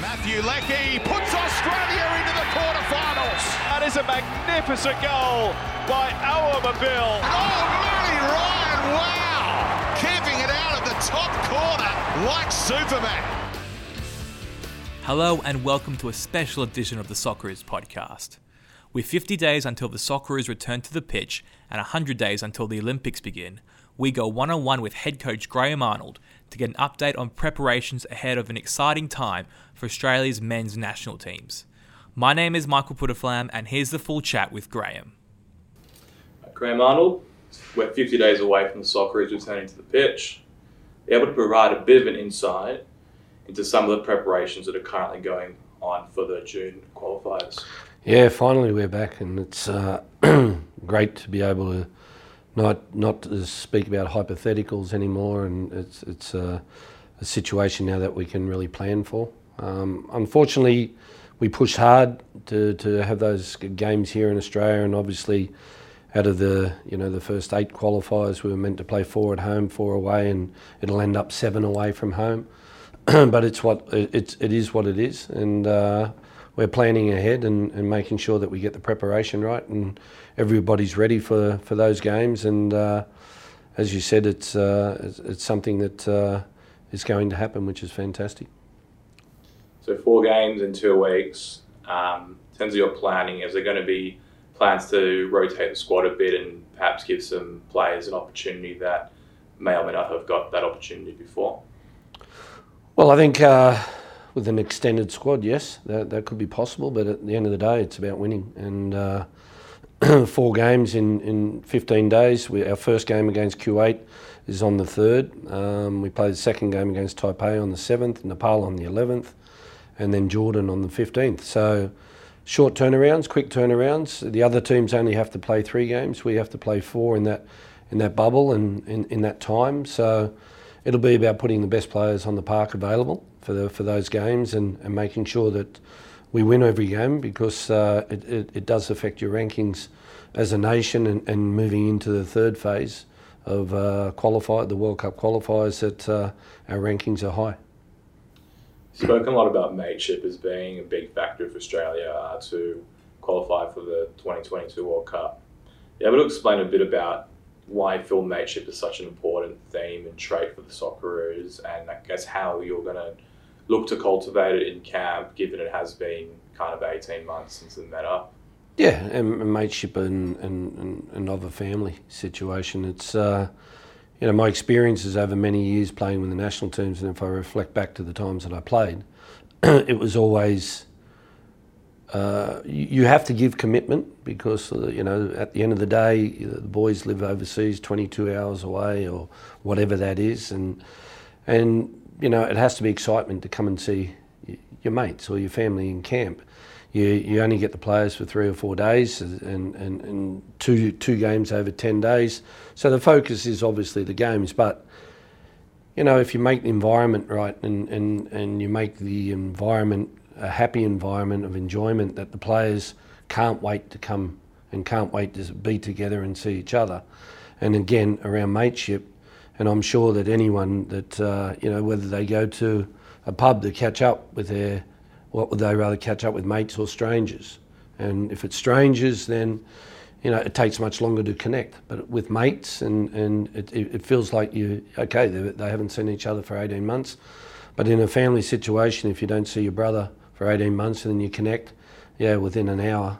Matthew Leckie puts Australia into the quarterfinals. That is a magnificent goal by Awer Mabil. Oh, Matty Ryan, wow! Camping it out of the top corner like Superman. Hello and welcome to a special edition of the Socceroos podcast. With 50 days until the Socceroos return to the pitch and 100 days until the Olympics begin, we go one on one with head coach Graham Arnold to get an update on preparations ahead of an exciting time for Australia's men's national teams. My name is Michael Putterflam, and here's the full chat with Graham. Graham Arnold, we're 50 days away from the Socceroos returning to the pitch. Be able to provide a bit of an insight into some of the preparations that are currently going on for the June qualifiers. Yeah, finally we're back, and it's uh, great to be able to not not to speak about hypotheticals anymore, and it's it's a, a situation now that we can really plan for. Um, unfortunately, we pushed hard to, to have those games here in Australia, and obviously, out of the you know the first eight qualifiers, we were meant to play four at home, four away, and it'll end up seven away from home. but it's what it's it is what it is, and uh, we're planning ahead and, and making sure that we get the preparation right and everybody's ready for, for those games. And uh, as you said, it's, uh, it's, it's, something that uh, is going to happen, which is fantastic. So, four games in two weeks. Um, in terms of your planning, is there going to be plans to rotate the squad a bit and perhaps give some players an opportunity that may or may not have got that opportunity before? Well, I think uh, with an extended squad, yes, that, that could be possible. But at the end of the day, it's about winning. And uh, four games in, in 15 days. We, our first game against Kuwait is on the 3rd. Um, we play the second game against Taipei on the 7th, Nepal on the 11th, and then Jordan on the 15th. So short turnarounds, quick turnarounds. The other teams only have to play three games. We have to play four in that in that bubble and in, in that time. So it'll be about putting the best players on the park available for the, for those games and, and making sure that we win every game because uh, it, it, it, does affect your rankings as a nation and, and moving into the third phase of uh, qualify the World Cup qualifiers that uh, our rankings are high. Spoken a lot about mateship as being a big factor for Australia uh, to qualify for the 2022 World Cup. You able to explain a bit about why film mateship is such an important theme and trait for the Socceroos, and I guess how you're going to look to cultivate it in camp, given it has been kind of 18 months since they met up. Yeah, and, mateship and, and, and, a family situation. It's, uh, you know, my experiences over many years playing with the national teams, and if I reflect back to the times that I played, it was always uh, you have to give commitment because uh, you know at the end of the day the boys live overseas 22 hours away or whatever that is and and you know, it has to be excitement to come and see your mates or your family in camp. You, you only get the players for three or four days and, and, and two, two games over 10 days. So the focus is obviously the games, but you know, if you make the environment right and, and, and you make the environment a happy environment of enjoyment that the players can't wait to come and can't wait to be together and see each other. And again, around mateship, and I'm sure that anyone that uh, you know, whether they go to a pub to catch up with their, what would they rather catch up with mates or strangers? And if it's strangers, then you know it takes much longer to connect. But with mates, and and it, it feels like you okay, they, they haven't seen each other for 18 months. But in a family situation, if you don't see your brother for 18 months and then you connect, yeah, within an hour,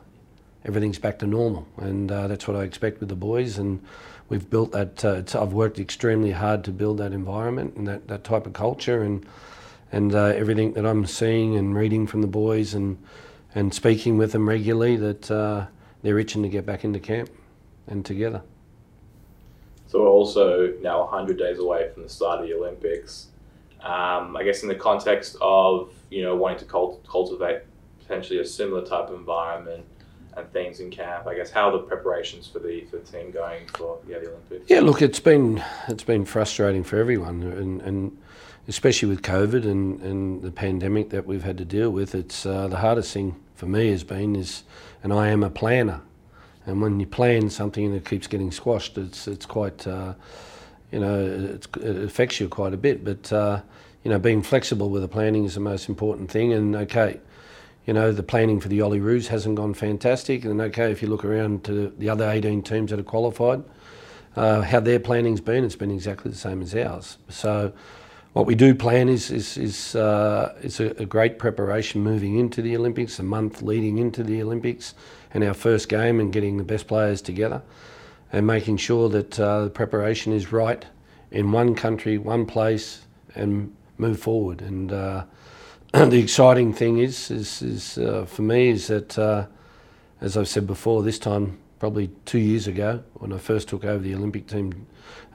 everything's back to normal. And uh, that's what I expect with the boys. And we've built that. Uh, I've worked extremely hard to build that environment and that, that type of culture and and uh, everything that I'm seeing and reading from the boys and and speaking with them regularly that uh, they're itching to get back into camp and together. So we're also now 100 days away from the start of the Olympics. Um, I guess in the context of you know wanting to cult- cultivate potentially a similar type of environment and things in camp. I guess how are the preparations for the for the team going for yeah, the Olympics? Yeah, look, it's been it's been frustrating for everyone, and, and especially with COVID and, and the pandemic that we've had to deal with. It's uh, the hardest thing for me has been is, and I am a planner, and when you plan something and it keeps getting squashed, it's it's quite. Uh, you know, it affects you quite a bit, but uh, you know, being flexible with the planning is the most important thing. And okay, you know, the planning for the Olyroos hasn't gone fantastic. And okay, if you look around to the other 18 teams that have qualified, uh, how their planning's been, it's been exactly the same as ours. So what we do plan is is is, uh, a, a, great preparation moving into the Olympics, a month leading into the Olympics, and our first game, and getting the best players together, and making sure that uh, the preparation is right in one country, one place, and move forward. And uh, the exciting thing is is, is uh, for me is that, uh, as I've said before, this time probably two years ago when I first took over the Olympic team,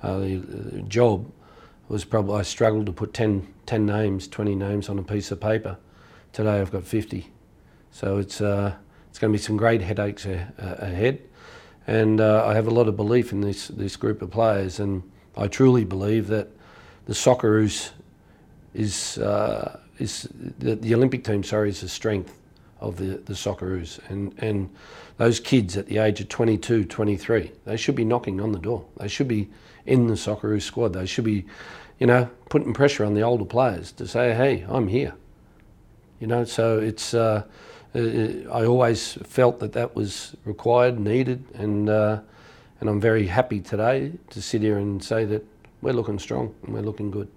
uh, the job was probably I struggled to put 10, 10 names, 20 names on a piece of paper. Today I've got 50. So it's, uh, it's going to be some great headaches a, a, ahead. And uh, I have a lot of belief in this, this group of players. And I truly believe that the Socceroos is, uh, is the, the Olympic team, sorry, is the strength of the, the Socceroos. And, and those kids at the age of 22, 23, they should be knocking on the door. They should be in the Socceroos squad. They should be you know, putting pressure on the older players to say, hey, I'm here. You know, so it's, uh, uh, I always felt that that was required, needed, and, uh, and I'm very happy today to sit here and say that we're looking strong and we're looking good.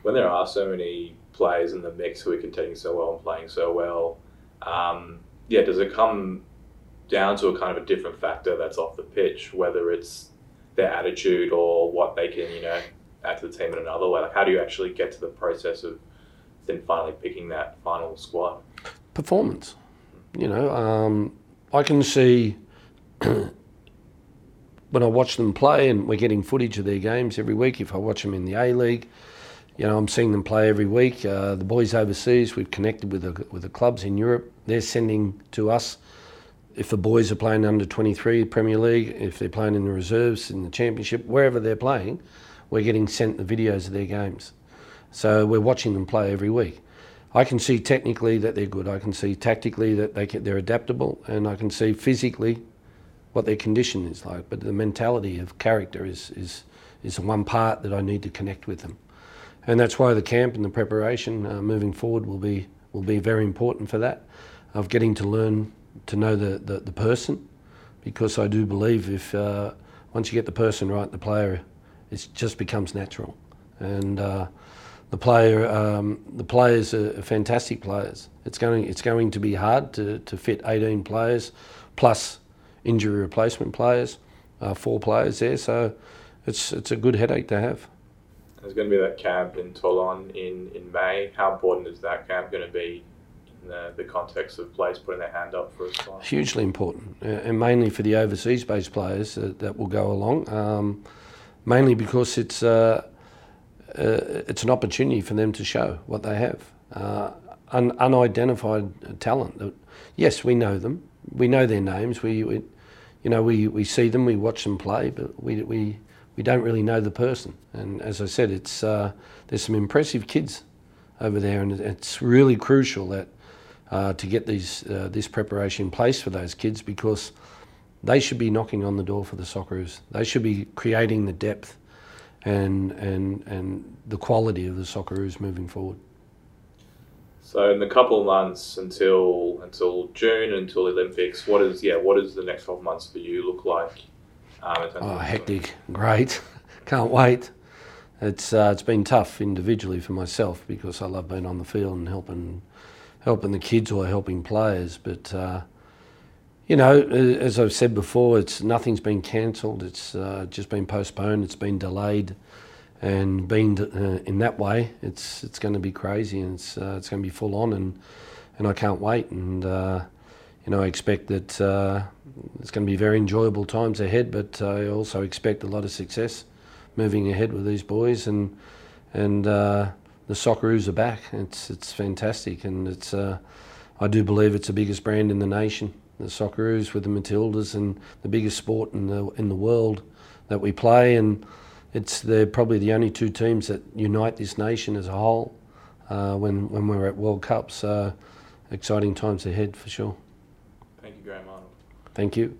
When there are so many players in the mix who are contending so well and playing so well, um, yeah, does it come down to a kind of a different factor that's off the pitch, whether it's their attitude or what they can, you know, add to the team in another way? Like, how do you actually get to the process of then finally picking that final squad? Performance. You know, um, I can see when I watch them play, and we're getting footage of their games every week. If I watch them in the A League, you know, I'm seeing them play every week. Uh, the boys overseas, we've connected with the, with the clubs in Europe. They're sending to us if the boys are playing under 23 Premier League, if they're playing in the reserves in the Championship, wherever they're playing, we're getting sent the videos of their games. So we're watching them play every week. I can see technically that they're good. I can see tactically that they can, they're adaptable, and I can see physically what their condition is like. But the mentality of character is is is the one part that I need to connect with them, and that's why the camp and the preparation uh, moving forward will be will be very important for that, of getting to learn to know the the, the person, because I do believe if uh, once you get the person right, the player it just becomes natural. And uh, the player, um, the players are fantastic players. It's going, it's going to be hard to, to fit 18 players plus injury replacement players, uh, four players there. So it's it's a good headache to have. There's going to be that camp in Toulon in, in May. How important is that camp going to be in the, the context of players putting their hand up for a spot? Hugely important, uh, and mainly for the overseas based players that, that will go along. Um, mainly because it's uh, uh, it's an opportunity for them to show what they have. Uh, un- unidentified talent. Yes, we know them. We know their names. We, we, you know, we, we see them. We watch them play, but we we we don't really know the person. And as I said, it's uh, there's some impressive kids over there, and it's really crucial that uh, to get these uh, this preparation in place for those kids because they should be knocking on the door for the Socceroos. They should be creating the depth and and and the quality of the Socceroos moving forward. So in the couple of months until until June until the Olympics, what is yeah what does the next twelve months for you look like? Um, oh, hectic! Great, can't wait. It's uh, it's been tough individually for myself because I love being on the field and helping helping the kids or helping players, but. Uh, you know, as I've said before, it's nothing's been cancelled. It's uh, just been postponed. It's been delayed, and being uh, in that way, it's it's going to be crazy and it's uh, it's going to be full on, and and I can't wait. And uh, you know, I expect that uh, it's going to be very enjoyable times ahead. But I also expect a lot of success moving ahead with these boys, and and uh, the Socceroos are back. It's it's fantastic, and it's I do believe it's the biggest brand in the nation the Socceroos with the Matildas and the biggest sport in the in the world that we play, and it's they're probably the only two teams that unite this nation as a whole uh, when when we're at World Cups. So exciting times ahead for sure. Thank you, Graham Arnold. Thank you.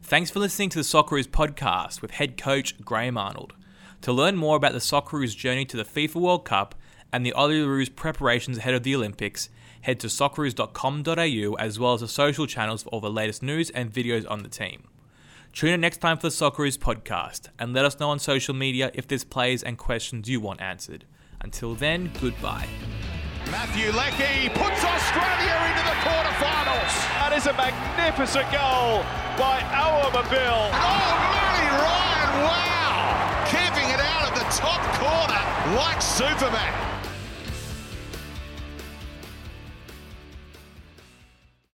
Thanks for listening to the Socceroos podcast with head coach Graham Arnold. To learn more about the Socceroos' journey to the FIFA World Cup and the Olyroos' preparations ahead of the Olympics, head to socceroos.com.au as well as the social channels for all the latest news and videos on the team. Tune in next time for the Socceroos podcast and let us know on social media if there's plays and questions you want answered. Until then, goodbye. Matthew Leckie puts Australia into the quarterfinals. That is a magnificent goal by Awer Mabil. Oh, Matty Ryan, wow! Camping it out of the top corner like Superman.